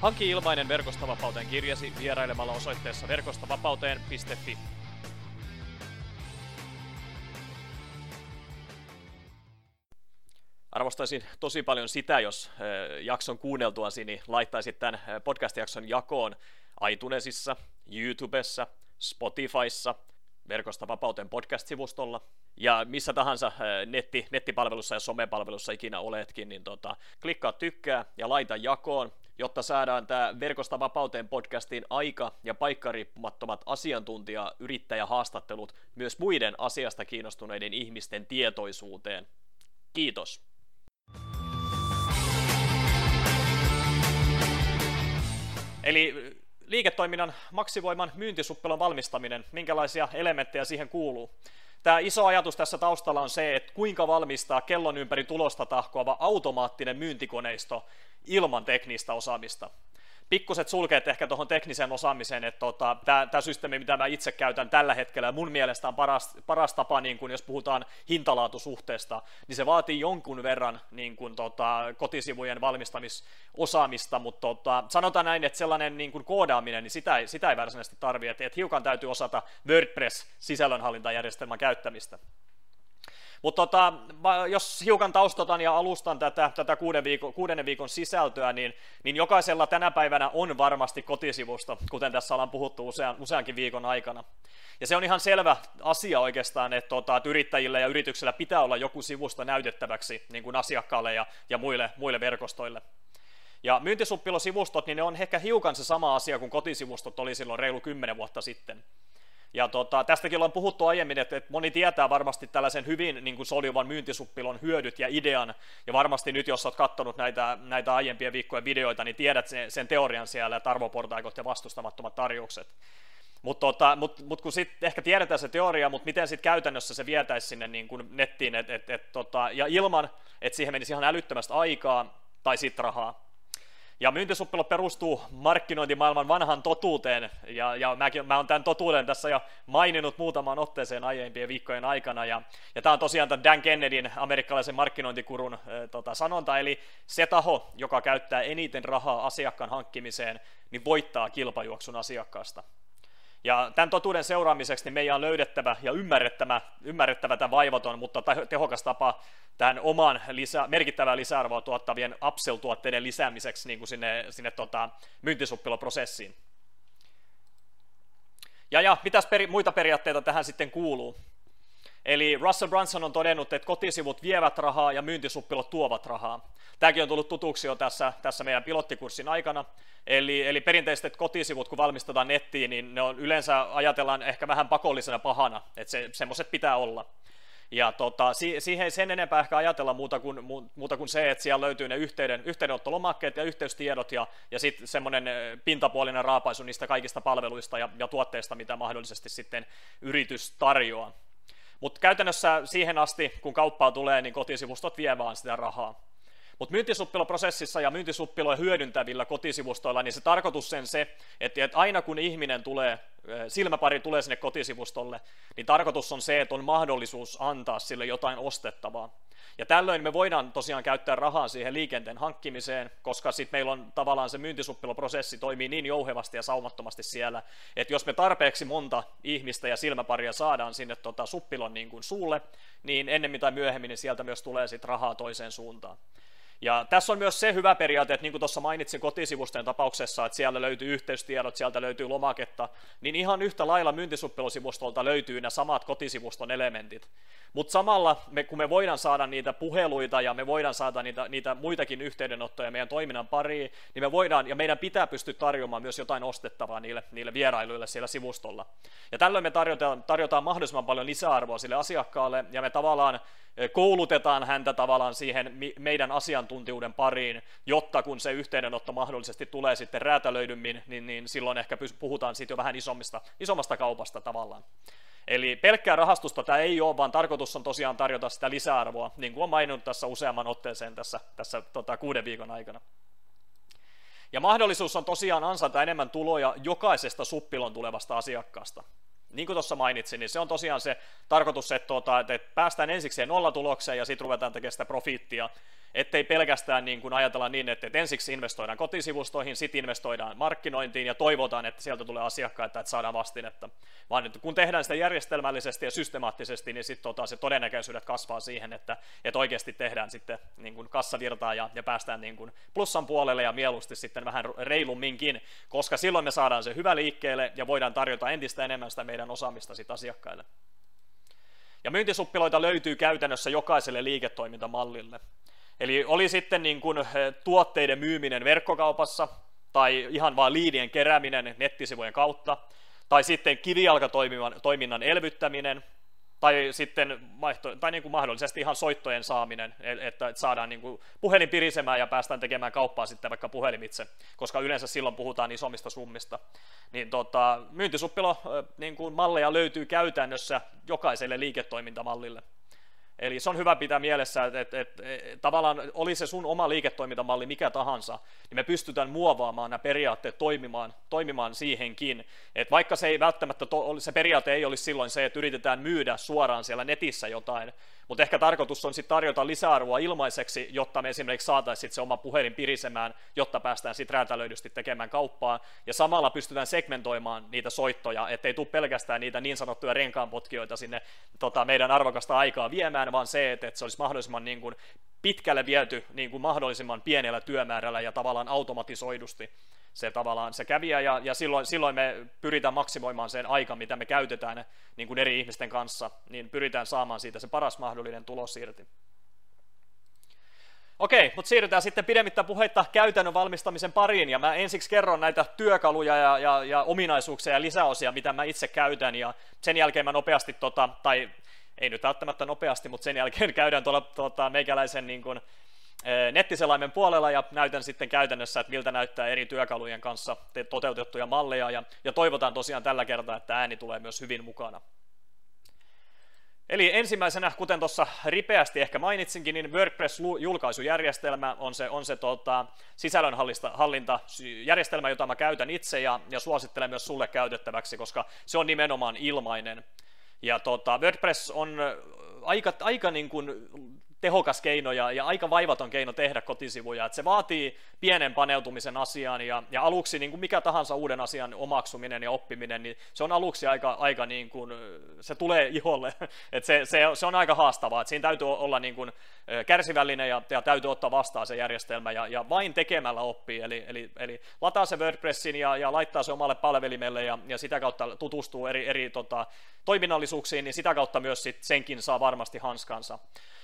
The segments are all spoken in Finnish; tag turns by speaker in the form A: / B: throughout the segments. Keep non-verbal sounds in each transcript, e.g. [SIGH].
A: Hanki ilmainen Verkostavapauteen kirjasi vierailemalla osoitteessa verkostavapauteen.fi. Arvostaisin tosi paljon sitä, jos jakson kuunneltuasi niin laittaisit tämän podcast-jakson jakoon iTunesissa, YouTubessa, Spotifyssa, Verkosta vapauteen podcast-sivustolla ja missä tahansa netti, nettipalvelussa ja somepalvelussa ikinä oletkin, niin tota, klikkaa tykkää ja laita jakoon jotta saadaan tämä Verkosta vapauteen podcastin aika- ja paikkariippumattomat asiantuntija yrittäjähaastattelut myös muiden asiasta kiinnostuneiden ihmisten tietoisuuteen. Kiitos. Eli liiketoiminnan maksivoiman myyntisuppelon valmistaminen, minkälaisia elementtejä siihen kuuluu? Tämä iso ajatus tässä taustalla on se, että kuinka valmistaa kellon ympäri tulosta tahkoava automaattinen myyntikoneisto ilman teknistä osaamista. Pikkuset sulkeet ehkä tuohon tekniseen osaamiseen, että tota, tämä systeemi, mitä mä itse käytän tällä hetkellä, mun mielestä on paras, paras tapa, niin kun jos puhutaan hintalaatusuhteesta, niin se vaatii jonkun verran niin kun, tota, kotisivujen valmistamisosaamista, mutta tota, sanotaan näin, että sellainen niin kun koodaaminen, niin sitä ei, sitä ei varsinaisesti tarvitse, että, että hiukan täytyy osata WordPress-sisällönhallintajärjestelmän käyttämistä. Mutta tota, jos hiukan taustotan ja alustan tätä, tätä kuuden viikon, kuudennen viikon sisältöä, niin, niin jokaisella tänä päivänä on varmasti kotisivusto, kuten tässä ollaan puhuttu usean, useankin viikon aikana. Ja se on ihan selvä asia oikeastaan, että, tota, että yrittäjillä ja yrityksillä pitää olla joku sivusto näytettäväksi niin kuin asiakkaalle ja, ja muille, muille verkostoille. Ja myyntisuppilosivustot, niin ne on ehkä hiukan se sama asia kuin kotisivustot oli silloin reilu 10 vuotta sitten. Ja tota, tästäkin ollaan puhuttu aiemmin, että, että moni tietää varmasti tällaisen hyvin niin kuin soljuvan myyntisuppilon hyödyt ja idean, ja varmasti nyt, jos olet katsonut näitä, näitä aiempien viikkojen videoita, niin tiedät sen, sen teorian siellä, että arvoportaikot ja vastustamattomat tarjoukset. Mutta tota, mut, mut kun sitten ehkä tiedetään se teoria, mutta miten sitten käytännössä se vietäisi sinne niin kuin nettiin, et, et, et, tota, ja ilman, että siihen menisi ihan älyttömästä aikaa tai sitten rahaa. Ja myyntisuppilo perustuu markkinointimaailman vanhan totuuteen, ja, ja mäkin, mä oon tämän totuuden tässä jo maininnut muutamaan otteeseen aiempien viikkojen aikana, ja, ja tämä on tosiaan tämän Dan Kennedyn amerikkalaisen markkinointikurun äh, tota, sanonta, eli se taho, joka käyttää eniten rahaa asiakkaan hankkimiseen, niin voittaa kilpajuoksun asiakkaasta. Ja tämän totuuden seuraamiseksi niin meidän on löydettävä ja ymmärrettävä, ymmärrettävä tämä vaivaton, mutta tehokas tapa tämän oman lisä, merkittävää lisäarvoa tuottavien upsell-tuotteiden lisäämiseksi niin kuin sinne, sinne tota, myyntisuppiloprosessiin. Ja, ja mitäs peri, muita periaatteita tähän sitten kuuluu? Eli Russell Brunson on todennut, että kotisivut vievät rahaa ja myyntisuppilot tuovat rahaa. Tämäkin on tullut tutuksi jo tässä, tässä meidän pilottikurssin aikana. Eli, eli perinteiset kotisivut, kun valmistetaan nettiin, niin ne on yleensä ajatellaan ehkä vähän pakollisena pahana, että se, semmoiset pitää olla. Ja tota, siihen ei sen enempää ehkä ajatella muuta kuin, muuta kuin se, että siellä löytyy ne yhteyden, yhteydenottolomakkeet ja yhteystiedot ja, ja sitten semmoinen pintapuolinen raapaisu niistä kaikista palveluista ja, ja tuotteista, mitä mahdollisesti sitten yritys tarjoaa. Mutta käytännössä siihen asti, kun kauppaa tulee, niin kotisivustot vie vaan sitä rahaa. Mutta myyntisuppiloprosessissa ja myyntisuppiloja hyödyntävillä kotisivustoilla, niin se tarkoitus sen se, että, että aina kun ihminen tulee, silmäpari tulee sinne kotisivustolle, niin tarkoitus on se, että on mahdollisuus antaa sille jotain ostettavaa. Ja tällöin me voidaan tosiaan käyttää rahaa siihen liikenteen hankkimiseen, koska sitten meillä on tavallaan se myyntisuppiloprosessi toimii niin jouhevasti ja saumattomasti siellä, että jos me tarpeeksi monta ihmistä ja silmäparia saadaan sinne tota suppilon niin kuin suulle, niin ennemmin tai myöhemmin niin sieltä myös tulee sitten rahaa toiseen suuntaan. Ja tässä on myös se hyvä periaate, että niin kuin tuossa mainitsin kotisivusten tapauksessa, että siellä löytyy yhteystiedot, sieltä löytyy lomaketta, niin ihan yhtä lailla myyntisuppilosivustolta löytyy nämä samat kotisivuston elementit. Mutta samalla, me, kun me voidaan saada niitä puheluita ja me voidaan saada niitä, niitä muitakin yhteydenottoja meidän toiminnan pariin, niin me voidaan ja meidän pitää pystyä tarjoamaan myös jotain ostettavaa niille, niille vierailuille siellä sivustolla. Ja tällöin me tarjotaan, tarjotaan mahdollisimman paljon lisäarvoa sille asiakkaalle ja me tavallaan koulutetaan häntä tavallaan siihen meidän asiantuntijan asiantuntijuuden pariin, jotta kun se yhteydenotto mahdollisesti tulee sitten räätälöidymmin, niin, niin silloin ehkä puhutaan siitä jo vähän isommista, isommasta kaupasta tavallaan. Eli pelkkää rahastusta tämä ei ole, vaan tarkoitus on tosiaan tarjota sitä lisäarvoa, niin kuin on maininnut tässä useamman otteeseen tässä, tässä tota, kuuden viikon aikana. Ja mahdollisuus on tosiaan ansata enemmän tuloja jokaisesta suppilon tulevasta asiakkaasta. Niin kuin tuossa mainitsin, niin se on tosiaan se tarkoitus, että, tuota, että päästään ensiksi nollatulokseen ja sitten ruvetaan tekemään sitä profiittia ettei pelkästään niin kuin ajatella niin, että, ensiksi investoidaan kotisivustoihin, sitten investoidaan markkinointiin ja toivotaan, että sieltä tulee asiakkaita, että saadaan vastinetta, vaan että kun tehdään sitä järjestelmällisesti ja systemaattisesti, niin sitten tota, se todennäköisyydet kasvaa siihen, että, että oikeasti tehdään sitten niin kuin kassavirtaa ja, ja päästään niin kuin plussan puolelle ja mieluusti sitten vähän reilumminkin, koska silloin me saadaan se hyvä liikkeelle ja voidaan tarjota entistä enemmän sitä meidän osaamista sitten asiakkaille. Ja myyntisuppiloita löytyy käytännössä jokaiselle liiketoimintamallille. Eli oli sitten niin kuin eh, tuotteiden myyminen verkkokaupassa tai ihan vain liidien kerääminen nettisivujen kautta, tai sitten kivijalkatoiminnan elvyttäminen, tai sitten vaihto, tai niin kuin mahdollisesti ihan soittojen saaminen, että saadaan niin kuin puhelin pirisemään ja päästään tekemään kauppaa sitten vaikka puhelimitse, koska yleensä silloin puhutaan isommista summista. Niin tota, myyntisuppilo eh, niin kuin malleja löytyy käytännössä jokaiselle liiketoimintamallille. Eli se on hyvä pitää mielessä, että, että, että, tavallaan oli se sun oma liiketoimintamalli mikä tahansa, niin me pystytään muovaamaan nämä periaatteet toimimaan, toimimaan siihenkin. Että vaikka se ei välttämättä, to, se periaate ei olisi silloin se, että yritetään myydä suoraan siellä netissä jotain, mutta ehkä tarkoitus on sitten tarjota lisäarvoa ilmaiseksi, jotta me esimerkiksi saataisiin se oma puhelin pirisemään, jotta päästään sitten räätälöidysti tekemään kauppaa, ja samalla pystytään segmentoimaan niitä soittoja, ettei tule pelkästään niitä niin sanottuja renkaanpotkijoita sinne tota, meidän arvokasta aikaa viemään, vaan se, että, että se olisi mahdollisimman niin kuin, pitkälle viety niin kuin mahdollisimman pienellä työmäärällä ja tavallaan automatisoidusti se tavallaan se kävijä, ja, ja silloin, silloin me pyritään maksimoimaan sen aika, mitä me käytetään niin kuin eri ihmisten kanssa, niin pyritään saamaan siitä se paras mahdollinen tulos irti. Okei, mutta siirrytään sitten pidemmittä puheitta käytännön valmistamisen pariin, ja mä ensiksi kerron näitä työkaluja ja, ja, ja ominaisuuksia ja lisäosia, mitä mä itse käytän, ja sen jälkeen mä nopeasti, tota, tai ei nyt välttämättä nopeasti, mutta sen jälkeen [LAUGHS] käydään tuolla tota, meikäläisen niin kuin, nettiselaimen puolella ja näytän sitten käytännössä, että miltä näyttää eri työkalujen kanssa toteutettuja malleja ja, ja toivotaan tosiaan tällä kertaa, että ääni tulee myös hyvin mukana. Eli ensimmäisenä, kuten tuossa ripeästi ehkä mainitsinkin, niin WordPress-julkaisujärjestelmä on se, on se tota, sisällönhallintajärjestelmä, jota mä käytän itse ja, ja suosittelen myös sulle käytettäväksi, koska se on nimenomaan ilmainen. Ja tota, WordPress on aika, aika niin kuin tehokas keino ja, ja aika vaivaton keino tehdä kotisivuja. että se vaatii pienen paneutumisen asiaan ja, ja aluksi niin kuin mikä tahansa uuden asian omaksuminen ja oppiminen, niin se on aluksi aika, aika niin kuin, se tulee iholle. [LAUGHS] että se, se, se, on aika haastavaa. että siinä täytyy olla niin kuin kärsivällinen ja, ja täytyy ottaa vastaan se järjestelmä ja, ja vain tekemällä oppii. Eli, eli, eli lataa se WordPressin ja, ja laittaa se omalle palvelimelle ja, ja sitä kautta tutustuu eri, eri tota, toiminnallisuuksiin, niin sitä kautta myös sit senkin saa varmasti hanskansa.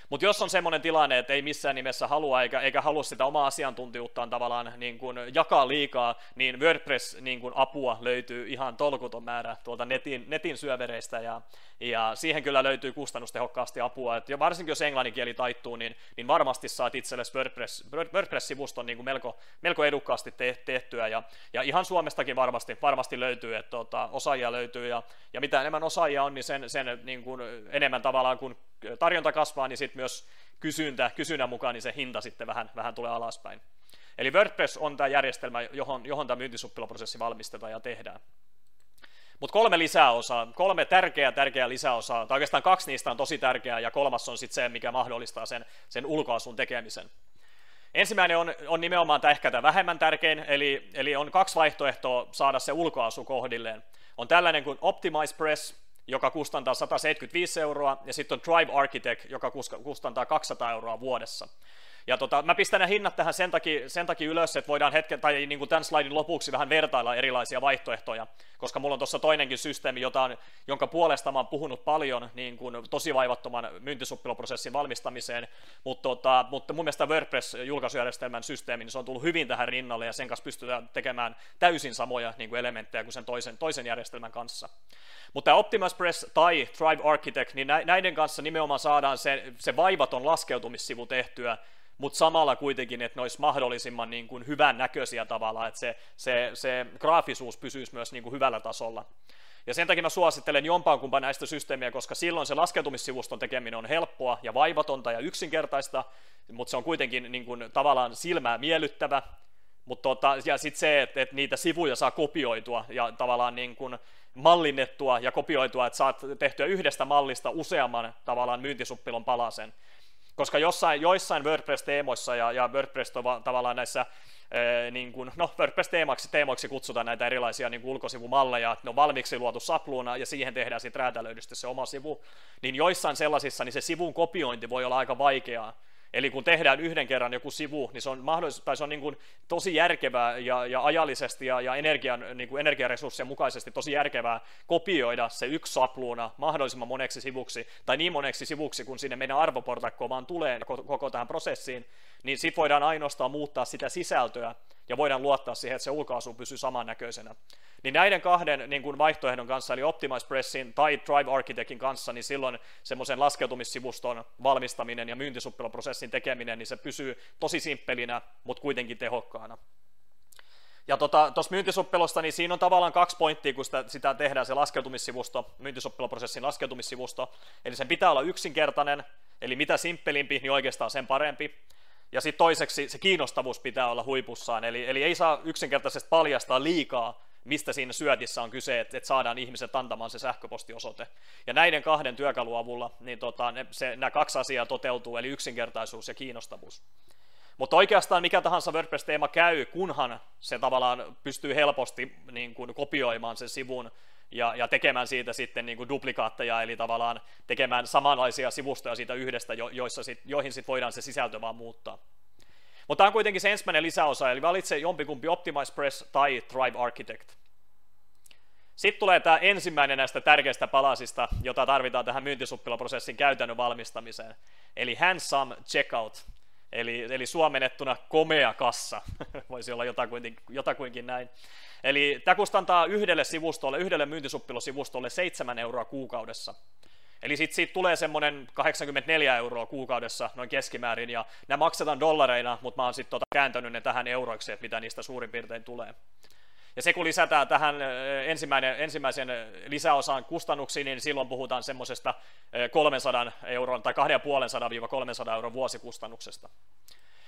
A: Mutta jos on semmoinen tilanne, että ei missään nimessä halua eikä, eikä halua sitä omaa asiantuntijuuttaan tavallaan niin kuin jakaa liikaa, niin WordPress niin kuin löytyy ihan tolkuton määrä tuolta netin, netin syövereistä ja, ja siihen kyllä löytyy kustannustehokkaasti apua. Et jo varsinkin jos englanninkieli taittuu, niin, niin varmasti saat itsellesi WordPress, WordPress-sivuston niin kuin melko, melko edukkaasti te, tehtyä ja, ja ihan Suomestakin varmasti, varmasti löytyy, että tota, osaajia löytyy ja, ja mitä enemmän osaajia on, niin sen, sen niin kuin enemmän tavallaan kun tarjonta kasvaa, niin sitten myös kysyntä, kysynnän mukaan, niin se hinta sitten vähän, vähän tulee alaspäin. Eli WordPress on tämä järjestelmä, johon, johon tämä myyntisuppiloprosessi valmistetaan ja tehdään. Mutta kolme lisäosaa, kolme tärkeää tärkeää lisäosaa, tai oikeastaan kaksi niistä on tosi tärkeää, ja kolmas on sitten se, mikä mahdollistaa sen, sen ulkoasun tekemisen. Ensimmäinen on, on nimenomaan tämä ehkä tämä vähemmän tärkein, eli, eli on kaksi vaihtoehtoa saada se ulkoasu kohdilleen. On tällainen kuin Optimize Press, joka kustantaa 175 euroa, ja sitten on Drive Architect, joka kustantaa 200 euroa vuodessa. Ja tota, mä pistän ne hinnat tähän sen takia, sen takia ylös, että voidaan hetken, tai niin kuin tämän slaidin lopuksi vähän vertailla erilaisia vaihtoehtoja, koska mulla on tuossa toinenkin systeemi, jota on, jonka puolesta mä oon puhunut paljon niin kuin tosi vaivattoman myyntisuppiloprosessin valmistamiseen, mutta, tota, mutta mun mielestä WordPress-julkaisujärjestelmän systeemi, niin se on tullut hyvin tähän rinnalle, ja sen kanssa pystytään tekemään täysin samoja niin kuin elementtejä kuin sen toisen, toisen järjestelmän kanssa. Mutta Optimus Press tai Thrive Architect, niin näiden kanssa nimenomaan saadaan se, se vaivaton laskeutumissivu tehtyä mutta samalla kuitenkin, että ne olisi mahdollisimman niin kuin hyvän näköisiä tavalla, että se, se, se graafisuus pysyisi myös niin kuin hyvällä tasolla. Ja sen takia mä suosittelen jompaan kumpaan näistä systeemiä, koska silloin se laskeutumissivuston tekeminen on helppoa ja vaivatonta ja yksinkertaista, mutta se on kuitenkin niin kuin, tavallaan silmää miellyttävä. Mutta tota, ja sitten se, että, että niitä sivuja saa kopioitua ja tavallaan niin kuin mallinnettua ja kopioitua, että saat tehtyä yhdestä mallista useamman tavallaan myyntisuppilon palasen. Koska jossain, joissain WordPress-teemoissa ja, ja WordPress tavallaan näissä niin kuin, no WordPress-teemaksi teemoiksi kutsutaan näitä erilaisia niin ulkosivumalleja, että ne on valmiiksi luotu sapluuna ja siihen tehdään sitten räätälöidysti se oma sivu, niin joissain sellaisissa niin se sivun kopiointi voi olla aika vaikeaa, Eli kun tehdään yhden kerran joku sivu, niin se on, mahdollis- tai se on niin kuin tosi järkevää ja, ja ajallisesti ja, ja energian, niin kuin energiaresurssien mukaisesti tosi järkevää kopioida se yksi sapluuna mahdollisimman moneksi sivuksi, tai niin moneksi sivuksi, kun sinne meidän arvoportakko vaan tulee koko tähän prosessiin, niin sitten voidaan ainoastaan muuttaa sitä sisältöä, ja voidaan luottaa siihen, että se ulkoasu pysyy samannäköisenä. Niin näiden kahden niin kuin vaihtoehdon kanssa, eli Optimize Pressin tai Drive Architectin kanssa, niin silloin semmoisen laskeutumissivuston valmistaminen ja myyntisuppiloprosessin tekeminen, niin se pysyy tosi simppelinä, mutta kuitenkin tehokkaana. Ja tuossa tota, myyntisuppelosta, niin siinä on tavallaan kaksi pointtia, kun sitä, sitä tehdään, se laskeutumissivusto, myyntisuppeloprosessin laskeutumissivusto. Eli sen pitää olla yksinkertainen, eli mitä simppelimpi, niin oikeastaan sen parempi. Ja sitten toiseksi se kiinnostavuus pitää olla huipussaan, eli, eli ei saa yksinkertaisesti paljastaa liikaa, mistä siinä syötissä on kyse, että, että saadaan ihmiset antamaan se sähköpostiosoite. Ja näiden kahden työkalun avulla niin tota, se, nämä kaksi asiaa toteutuu, eli yksinkertaisuus ja kiinnostavuus. Mutta oikeastaan mikä tahansa WordPress-teema käy, kunhan se tavallaan pystyy helposti niin kuin, kopioimaan sen sivun ja, ja tekemään siitä sitten niin kuin duplikaatteja, eli tavallaan tekemään samanlaisia sivustoja siitä yhdestä, jo, joissa sit, joihin sitten voidaan se sisältö vaan muuttaa. Mutta tämä on kuitenkin se ensimmäinen lisäosa, eli valitse jompikumpi Optimize Press tai Thrive Architect. Sitten tulee tämä ensimmäinen näistä tärkeistä palasista, jota tarvitaan tähän myyntisuppilaprosessin käytännön valmistamiseen, eli handsome checkout, eli, eli suomennettuna komea kassa, [LAUGHS] voisi olla jotakuinkin, jotakuinkin näin. Eli tämä kustantaa yhdelle sivustolle, yhdelle myyntisuppilosivustolle 7 euroa kuukaudessa. Eli sitten siitä tulee semmoinen 84 euroa kuukaudessa noin keskimäärin, ja nämä maksetaan dollareina, mutta mä oon sitten tota kääntänyt ne tähän euroiksi, että mitä niistä suurin piirtein tulee. Ja se kun lisätään tähän ensimmäinen, ensimmäisen lisäosan kustannuksiin, niin silloin puhutaan semmoisesta 300 euron tai 250-300 euron vuosikustannuksesta.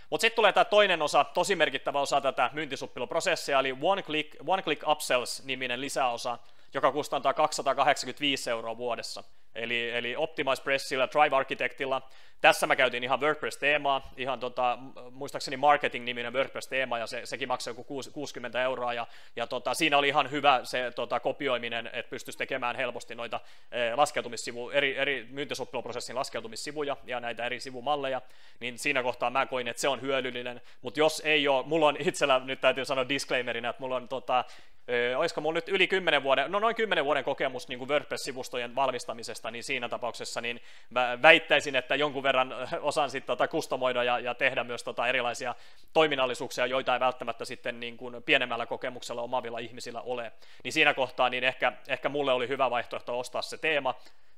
A: Mutta sitten tulee tämä toinen osa, tosi merkittävä osa tätä myyntisuppiluprosessia, eli One Click, One Click Upsells-niminen lisäosa, joka kustantaa 285 euroa vuodessa. Eli, eli Optimize Pressillä, Drive Architectilla. Tässä mä käytin ihan WordPress-teemaa, ihan tota, muistaakseni marketing-niminen WordPress-teema, ja se, sekin maksoi joku 60 euroa, ja, ja tota, siinä oli ihan hyvä se tota, kopioiminen, että pystyisi tekemään helposti noita eh, laskeutumissivu, eri, eri myyntisoppiluprosessin laskeutumissivuja ja näitä eri sivumalleja, niin siinä kohtaa mä koin, että se on hyödyllinen, mutta jos ei ole, mulla on itsellä, nyt täytyy sanoa disclaimerina, että mulla on tota, Öö, olisiko mulla nyt yli 10 vuoden, no noin 10 vuoden kokemus niin WordPress-sivustojen valmistamisesta, niin siinä tapauksessa niin mä väittäisin, että jonkun verran osaan sitten tota kustomoida ja, ja tehdä myös tota erilaisia toiminnallisuuksia, joita ei välttämättä sitten niin kuin pienemmällä kokemuksella omavilla ihmisillä ole. Niin siinä kohtaa niin ehkä, ehkä mulle oli hyvä vaihtoehto ostaa se teema,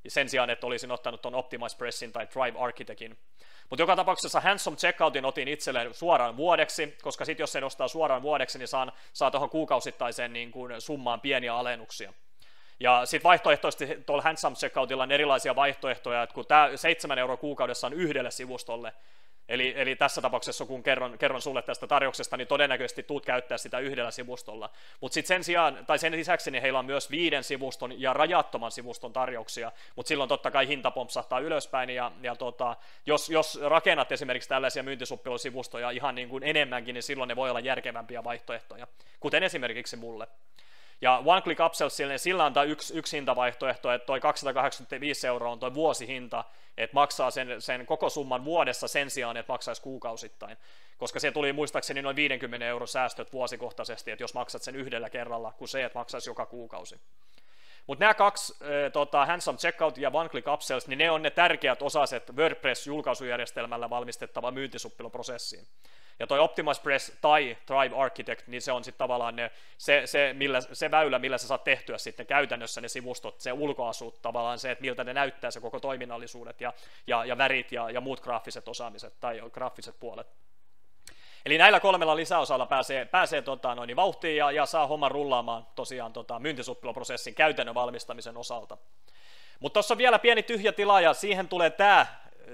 A: sen sijaan, että olisin ottanut tuon Optimize Pressin tai Drive Architectin. Mutta joka tapauksessa Handsome Checkoutin otin itselleen suoraan vuodeksi, koska sitten jos sen ostaa suoraan vuodeksi, niin saan, saa tuohon kuukausittaiseen niin kuin summaan pieniä alennuksia. Ja sitten vaihtoehtoisesti tuolla Handsome Checkoutilla on erilaisia vaihtoehtoja, että kun tämä 7 euroa kuukaudessa on yhdelle sivustolle, Eli, eli tässä tapauksessa, kun kerron, kerron sulle tästä tarjouksesta, niin todennäköisesti tuut käyttää sitä yhdellä sivustolla. Mutta sitten sen sijaan, tai sen lisäksi, niin heillä on myös viiden sivuston ja rajattoman sivuston tarjouksia, mutta silloin totta kai hinta pompsahtaa ylöspäin, ja, ja tota, jos, jos rakennat esimerkiksi tällaisia myyntisuppilusivustoja ihan niin kuin enemmänkin, niin silloin ne voi olla järkevämpiä vaihtoehtoja, kuten esimerkiksi mulle. Ja One Click Upsellsille niin sillä antaa yksi, yksi hintavaihtoehto, että toi 285 euroa on toi vuosihinta, että maksaa sen, sen koko summan vuodessa sen sijaan, että maksaisi kuukausittain. Koska se tuli muistaakseni noin 50 euro säästöt vuosikohtaisesti, että jos maksat sen yhdellä kerralla, kuin se, että maksaisi joka kuukausi. Mutta nämä kaksi, äh, tota, Handsome Checkout ja One Click Upsells, niin ne on ne tärkeät osaset WordPress-julkaisujärjestelmällä valmistettava myyntisuppilo prosessiin. Ja toi Optimize Press tai Thrive Architect, niin se on sitten tavallaan ne, se, se, millä, se väylä, millä sä saat tehtyä sitten käytännössä ne sivustot, se ulkoasu tavallaan se, että miltä ne näyttää se koko toiminnallisuudet ja, ja, ja värit ja, ja muut graafiset osaamiset tai graafiset puolet. Eli näillä kolmella lisäosalla pääsee, pääsee tota, noin, vauhtiin ja, ja saa homma rullaamaan tosiaan tota, myyntisuppiloprosessin käytännön valmistamisen osalta. Mutta tuossa on vielä pieni tyhjä tila ja siihen tulee tämä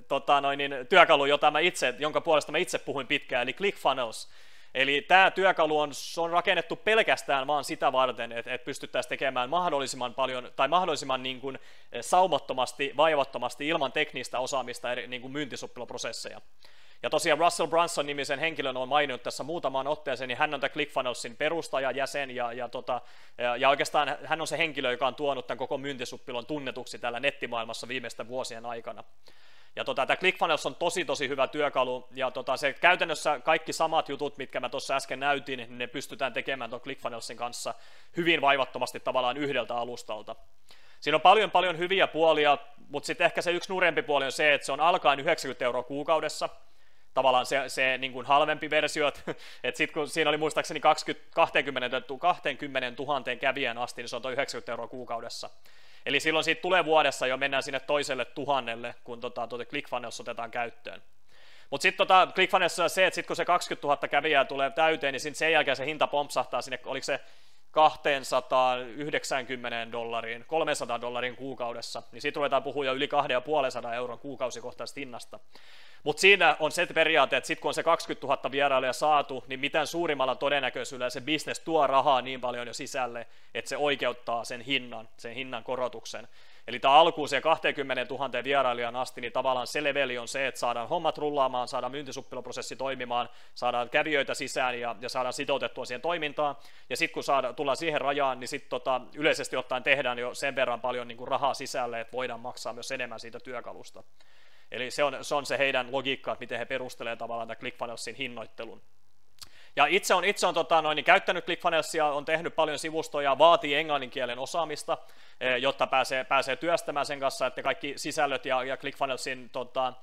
A: tota, noin, niin, työkalu, jota mä itse, jonka puolesta mä itse puhuin pitkään, eli ClickFunnels. Eli tämä työkalu on, on rakennettu pelkästään vaan sitä varten, että, että pystyttäisiin tekemään mahdollisimman paljon tai mahdollisimman niin kuin, saumattomasti, vaivattomasti ilman teknistä osaamista eri niin kuin myyntisuppiloprosesseja. Ja tosiaan Russell Brunson nimisen henkilön on maininnut tässä muutamaan otteeseen, niin hän on tämä ClickFunnelsin perustaja, jäsen ja, ja, tota, ja, ja oikeastaan hän on se henkilö, joka on tuonut tämän koko myyntisuppilon tunnetuksi täällä nettimaailmassa viimeisten vuosien aikana. Ja tota, tämä ClickFunnels on tosi tosi hyvä työkalu, ja tota, se käytännössä kaikki samat jutut, mitkä mä tuossa äsken näytin, niin ne pystytään tekemään tuon ClickFunnelsin kanssa hyvin vaivattomasti tavallaan yhdeltä alustalta. Siinä on paljon paljon hyviä puolia, mutta sitten ehkä se yksi nurempi puoli on se, että se on alkaen 90 euroa kuukaudessa, tavallaan se, se niin kuin halvempi versio, että sitten kun siinä oli muistaakseni 20, 20, 20 000 kävijän asti, niin se on tuo 90 euroa kuukaudessa. Eli silloin siitä tulee vuodessa jo mennään sinne toiselle tuhannelle, kun tota, tuota ClickFunnels otetaan käyttöön. Mutta sitten tota, ClickFunnels on se, että sitten kun se 20 000 kävijää tulee täyteen, niin sen jälkeen se hinta pompsahtaa sinne, oliko se 290 dollariin, 300 dollarin kuukaudessa, niin siitä ruvetaan puhua jo yli 250 euron kuukausikohtaisesta hinnasta. Mutta siinä on se periaate, että sitten kun on se 20 000 vierailijaa saatu, niin mitään suurimmalla todennäköisyydellä se business tuo rahaa niin paljon jo sisälle, että se oikeuttaa sen hinnan, sen hinnan korotuksen. Eli tämä alkuun se 20 000 vierailijan asti, niin tavallaan se leveli on se, että saadaan hommat rullaamaan, saadaan myyntisuppiloprosessi toimimaan, saadaan kävijöitä sisään ja, ja saadaan sitoutettua siihen toimintaan. Ja sitten kun saada, tullaan siihen rajaan, niin sitten tota, yleisesti ottaen tehdään jo sen verran paljon niin kuin rahaa sisälle, että voidaan maksaa myös enemmän siitä työkalusta. Eli se on se, on se heidän logiikka, että miten he perustelevat tavallaan tämän ClickFunnelsin hinnoittelun. Ja itse on, itse on tota, noin, niin käyttänyt ClickFunnelsia, on tehnyt paljon sivustoja, vaatii englannin kielen osaamista, eh, jotta pääsee, pääsee työstämään sen kanssa, että kaikki sisällöt ja, ja ClickFunnelsin tota,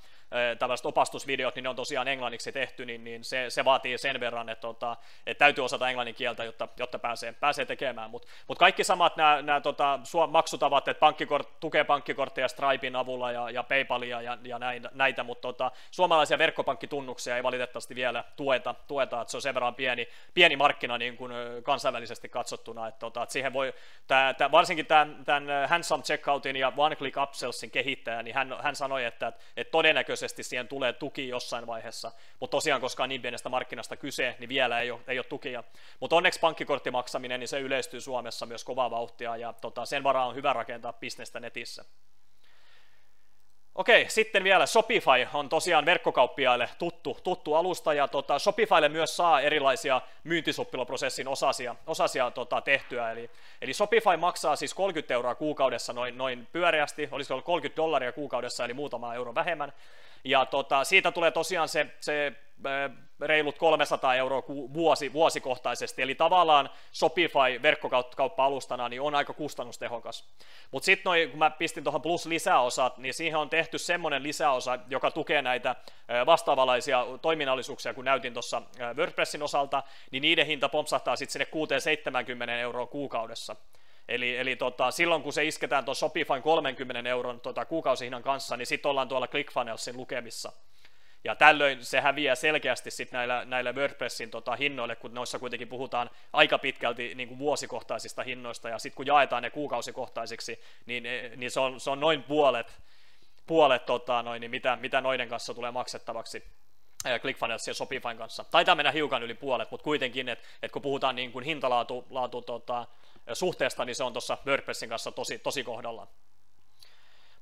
A: tällaiset opastusvideot, niin ne on tosiaan englanniksi tehty, niin, niin se, se vaatii sen verran, että, tota, että täytyy osata englannin kieltä, jotta, jotta pääsee, pääsee tekemään. Mutta mut kaikki samat nämä, nämä tota, maksutavat, että pankkikort, tukee pankkikortteja Stripein avulla ja, ja PayPalia ja, ja näitä, näitä mutta tota, suomalaisia verkkopankkitunnuksia ei valitettavasti vielä tueta, tueta että se on sen verran pieni, pieni markkina niin kuin kansainvälisesti katsottuna, että, tota, että siihen voi, tää, tää, varsinkin tämän, tämän Handsome Checkoutin ja One Click Upsellsin kehittäjä, niin hän, hän sanoi, että, että todennäköisesti todennäköisesti siihen tulee tuki jossain vaiheessa, mutta tosiaan koska on niin pienestä markkinasta kyse, niin vielä ei ole, ei ole tukia. Mutta onneksi pankkikorttimaksaminen, niin se yleistyy Suomessa myös kovaa vauhtia ja tota, sen varaa on hyvä rakentaa bisnestä netissä. Okei, sitten vielä Shopify on tosiaan verkkokauppiaille tuttu, tuttu alusta ja tota, Shopifylle myös saa erilaisia myyntisuppiloprosessin osasia, osasia tota, tehtyä. Eli, eli Shopify maksaa siis 30 euroa kuukaudessa noin, noin pyöreästi, olisiko ollut 30 dollaria kuukaudessa eli muutama euro vähemmän. Ja tota, siitä tulee tosiaan se, se reilut 300 euroa vuosi, vuosikohtaisesti, eli tavallaan Shopify verkkokauppa-alustana niin on aika kustannustehokas. Mutta sitten kun mä pistin tuohon plus lisäosat, niin siihen on tehty semmoinen lisäosa, joka tukee näitä vastaavalaisia toiminnallisuuksia, kun näytin tuossa WordPressin osalta, niin niiden hinta pompsahtaa sitten sinne 670 euroa kuukaudessa. Eli, eli tota, silloin kun se isketään tuon Shopifyn 30 euron tota, kuukausihinnan kanssa, niin sitten ollaan tuolla ClickFunnelsin lukemissa. Ja tällöin se häviää selkeästi sit näillä, näillä WordPressin tota, hinnoille, kun noissa kuitenkin puhutaan aika pitkälti niin kuin vuosikohtaisista hinnoista, ja sitten kun jaetaan ne kuukausikohtaisiksi, niin, niin se, on, se on noin puolet, puolet tota, noin, niin mitä, mitä noiden kanssa tulee maksettavaksi. ClickFunnels ja Shopifyn kanssa. Taitaa mennä hiukan yli puolet, mutta kuitenkin, että et kun puhutaan niin kuin hintalaatu laatu, tota, suhteesta, niin se on tuossa WordPressin kanssa tosi, tosi kohdallaan.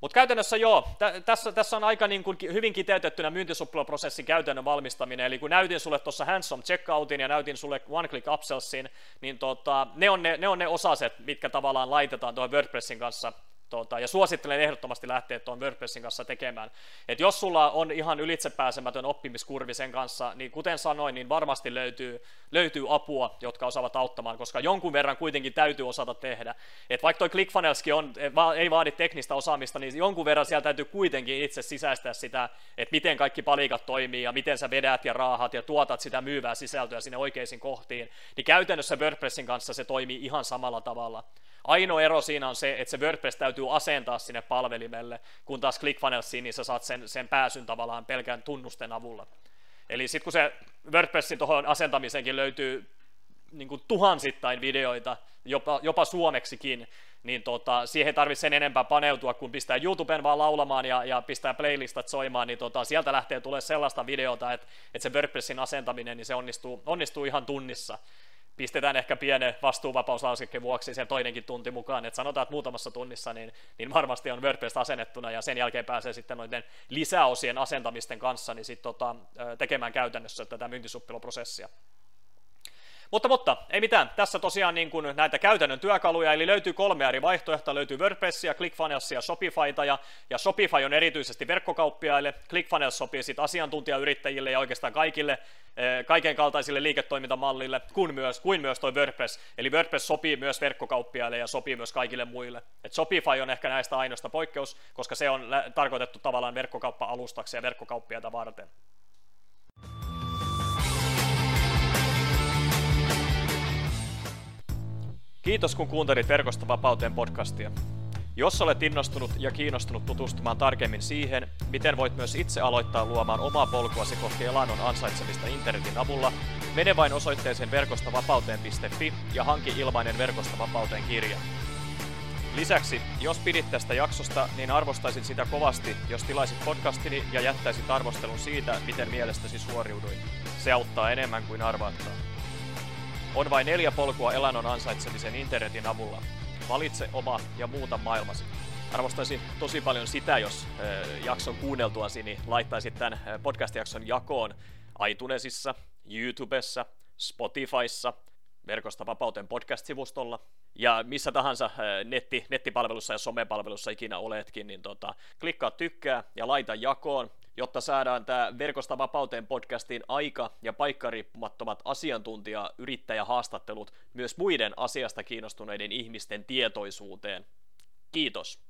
A: Mutta käytännössä joo, tä, tässä, tässä on aika niin kuin hyvin kiteytettynä myyntisuppiloprosessin käytännön valmistaminen, eli kun näytin sulle tuossa handsome checkoutin ja näytin sulle one click upsellsin, niin tota, ne, on ne, ne on ne osaset, mitkä tavallaan laitetaan tuohon WordPressin kanssa Tota, ja suosittelen ehdottomasti lähteä tuon WordPressin kanssa tekemään. Et jos sulla on ihan ylitsepääsemätön oppimiskurvi sen kanssa, niin kuten sanoin, niin varmasti löytyy, löytyy apua, jotka osaavat auttamaan, koska jonkun verran kuitenkin täytyy osata tehdä. Et vaikka toi ClickFunnelskin on, ei vaadi teknistä osaamista, niin jonkun verran siellä täytyy kuitenkin itse sisäistää sitä, että miten kaikki palikat toimii ja miten sä vedät ja raahat ja tuotat sitä myyvää sisältöä sinne oikeisiin kohtiin. Niin käytännössä WordPressin kanssa se toimii ihan samalla tavalla. Ainoa ero siinä on se, että se WordPress täytyy asentaa sinne palvelimelle, kun taas ClickFunnelsiin niin sä saat sen, sen pääsyn tavallaan pelkään tunnusten avulla. Eli sitten kun se WordPressin tuohon asentamiseenkin löytyy niin kuin tuhansittain videoita, jopa, jopa suomeksikin, niin tota, siihen ei tarvitse sen enempää paneutua, kun pistää YouTuben vaan laulamaan ja, ja pistää playlistat soimaan, niin tota, sieltä lähtee tulee sellaista videota, että, että se WordPressin asentaminen, niin se onnistuu, onnistuu ihan tunnissa pistetään ehkä pienen vastuuvapauslausekkeen vuoksi sen toinenkin tunti mukaan, että sanotaan, että muutamassa tunnissa niin, niin varmasti on WordPress asennettuna ja sen jälkeen pääsee sitten noiden lisäosien asentamisten kanssa niin sit, tota, tekemään käytännössä tätä myyntisuppiloprosessia. Mutta, mutta ei mitään. Tässä tosiaan niin kuin näitä käytännön työkaluja, eli löytyy kolme eri vaihtoehtoa. Löytyy WordPressia, ClickFunnelsia Shopifyta, ja, ja Shopify on erityisesti verkkokauppiaille. ClickFunnels sopii sitten asiantuntijayrittäjille ja oikeastaan kaikille, eh, kaiken kaltaisille liiketoimintamallille, kuin myös, kuin myös toi WordPress. Eli WordPress sopii myös verkkokauppiaille ja sopii myös kaikille muille. Et Shopify on ehkä näistä ainoasta poikkeus, koska se on tarkoitettu tavallaan verkkokauppa-alustaksi ja verkkokauppiaita varten. Kiitos kun kuuntelit Verkosta vapauteen podcastia. Jos olet innostunut ja kiinnostunut tutustumaan tarkemmin siihen, miten voit myös itse aloittaa luomaan omaa polkuasi kohti elannon ansaitsemista internetin avulla, mene vain osoitteeseen verkostavapauteen.fi ja hanki ilmainen Verkosta vapauteen kirja. Lisäksi, jos pidit tästä jaksosta, niin arvostaisin sitä kovasti, jos tilaisit podcastini ja jättäisit arvostelun siitä, miten mielestäsi suoriuduin. Se auttaa enemmän kuin arvaattaa. On vain neljä polkua elannon ansaitsemisen internetin avulla. Valitse oma ja muuta maailmasi. Arvostaisin tosi paljon sitä, jos jakson kuunneltuasi niin laittaisit tämän podcast-jakson jakoon iTunesissa, YouTubessa, Spotifyssa, verkosta vapauteen podcast-sivustolla ja missä tahansa netti, nettipalvelussa ja somepalvelussa ikinä oletkin, niin tota, klikkaa tykkää ja laita jakoon jotta saadaan tämä Verkosta vapauteen podcastin aika- ja paikkariippumattomat asiantuntija-yrittäjähaastattelut myös muiden asiasta kiinnostuneiden ihmisten tietoisuuteen. Kiitos.